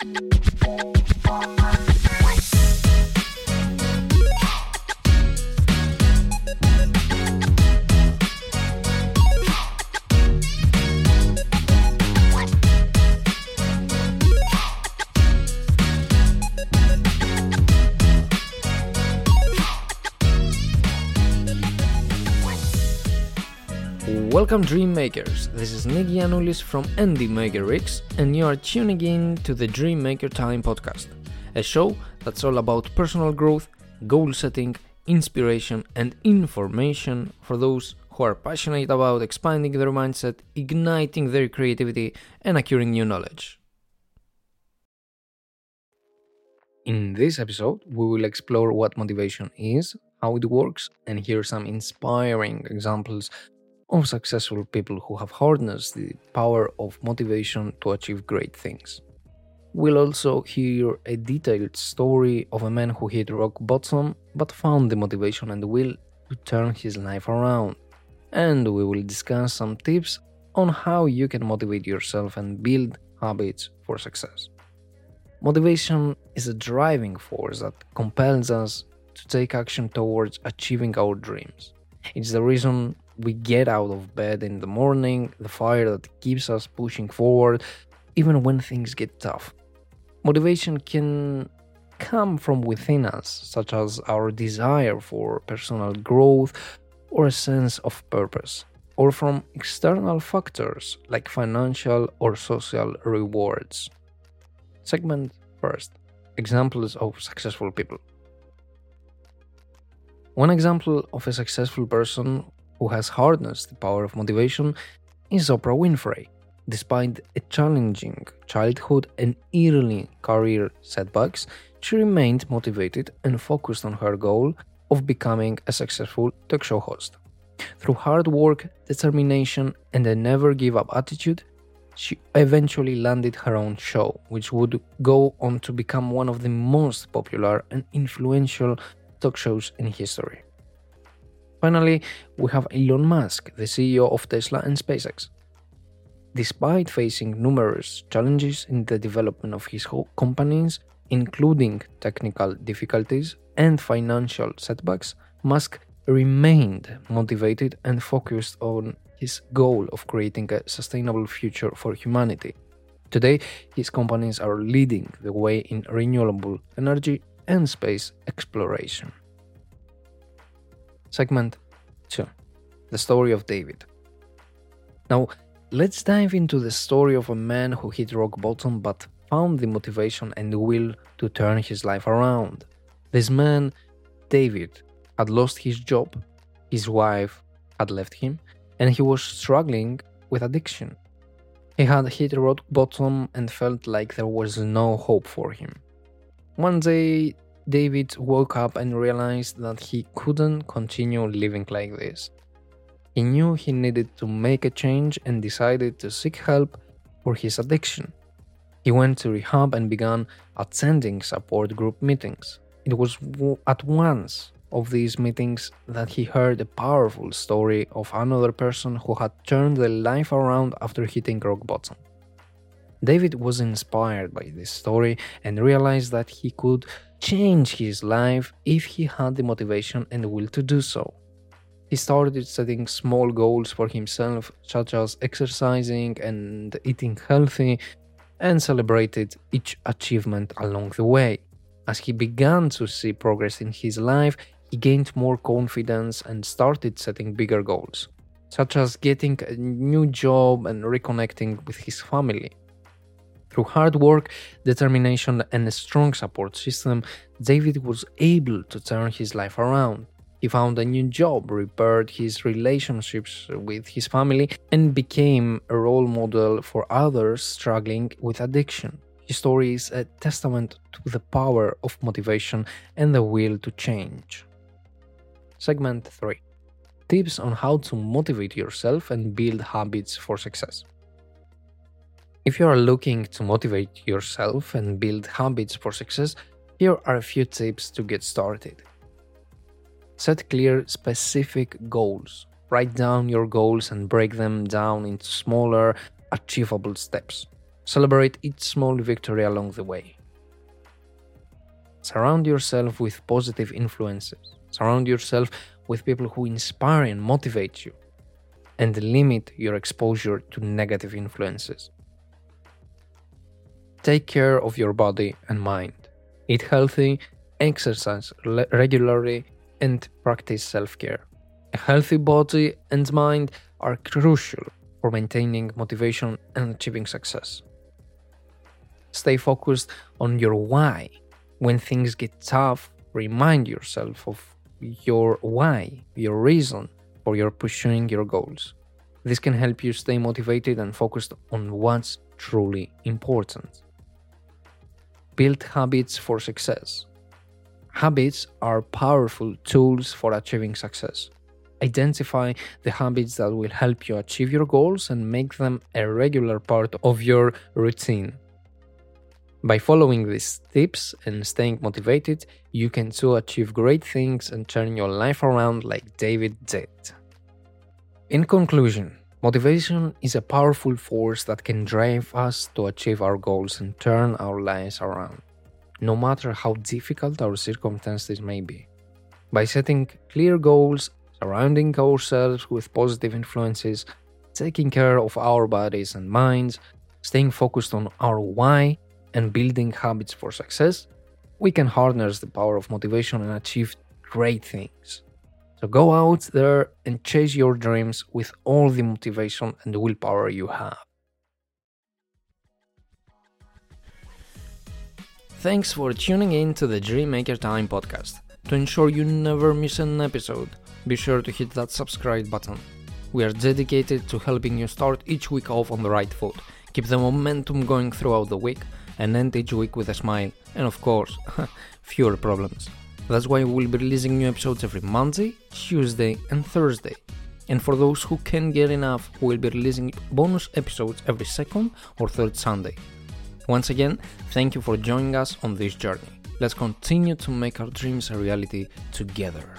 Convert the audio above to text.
What? Welcome Dream Makers. This is Nick Gianoulis from NDMakerX, and you are tuning in to the Dream Maker Time podcast, a show that's all about personal growth, goal setting, inspiration, and information for those who are passionate about expanding their mindset, igniting their creativity, and acquiring new knowledge. In this episode, we will explore what motivation is, how it works, and hear some inspiring examples of successful people who have harnessed the power of motivation to achieve great things. We'll also hear a detailed story of a man who hit rock bottom but found the motivation and will to turn his life around. And we will discuss some tips on how you can motivate yourself and build habits for success. Motivation is a driving force that compels us to take action towards achieving our dreams. It's the reason we get out of bed in the morning, the fire that keeps us pushing forward, even when things get tough. Motivation can come from within us, such as our desire for personal growth or a sense of purpose, or from external factors like financial or social rewards. Segment first Examples of successful people. One example of a successful person who has harnessed the power of motivation is Oprah Winfrey. Despite a challenging childhood and early career setbacks, she remained motivated and focused on her goal of becoming a successful talk show host. Through hard work, determination, and a never give up attitude, she eventually landed her own show, which would go on to become one of the most popular and influential talk shows in history. Finally, we have Elon Musk, the CEO of Tesla and SpaceX. Despite facing numerous challenges in the development of his companies, including technical difficulties and financial setbacks, Musk remained motivated and focused on his goal of creating a sustainable future for humanity. Today, his companies are leading the way in renewable energy and space exploration. Segment 2 The Story of David. Now, let's dive into the story of a man who hit rock bottom but found the motivation and the will to turn his life around. This man, David, had lost his job, his wife had left him, and he was struggling with addiction. He had hit rock bottom and felt like there was no hope for him. One day, David woke up and realized that he couldn't continue living like this. He knew he needed to make a change and decided to seek help for his addiction. He went to rehab and began attending support group meetings. It was at once of these meetings that he heard a powerful story of another person who had turned their life around after hitting rock bottom. David was inspired by this story and realized that he could change his life if he had the motivation and will to do so. He started setting small goals for himself, such as exercising and eating healthy, and celebrated each achievement along the way. As he began to see progress in his life, he gained more confidence and started setting bigger goals, such as getting a new job and reconnecting with his family. Through hard work, determination, and a strong support system, David was able to turn his life around. He found a new job, repaired his relationships with his family, and became a role model for others struggling with addiction. His story is a testament to the power of motivation and the will to change. Segment 3 Tips on how to motivate yourself and build habits for success. If you are looking to motivate yourself and build habits for success, here are a few tips to get started. Set clear, specific goals. Write down your goals and break them down into smaller, achievable steps. Celebrate each small victory along the way. Surround yourself with positive influences. Surround yourself with people who inspire and motivate you. And limit your exposure to negative influences. Take care of your body and mind. Eat healthy, exercise regularly, and practice self care. A healthy body and mind are crucial for maintaining motivation and achieving success. Stay focused on your why. When things get tough, remind yourself of your why, your reason for your pursuing your goals. This can help you stay motivated and focused on what's truly important. Build habits for success. Habits are powerful tools for achieving success. Identify the habits that will help you achieve your goals and make them a regular part of your routine. By following these tips and staying motivated, you can too achieve great things and turn your life around like David did. In conclusion, motivation is a powerful force that can drive us to achieve our goals and turn our lives around, no matter how difficult our circumstances may be. By setting clear goals surrounding ourselves with positive influences, taking care of our bodies and minds, staying focused on our why, and building habits for success, we can harness the power of motivation and achieve great things. So go out there and chase your dreams with all the motivation and willpower you have. Thanks for tuning in to the Dream Maker Time podcast. To ensure you never miss an episode, be sure to hit that subscribe button. We are dedicated to helping you start each week off on the right foot, keep the momentum going throughout the week, and end each week with a smile, and of course, fewer problems. That's why we'll be releasing new episodes every Monday, Tuesday, and Thursday. And for those who can't get enough, we'll be releasing bonus episodes every second or third Sunday. Once again, thank you for joining us on this journey. Let's continue to make our dreams a reality together.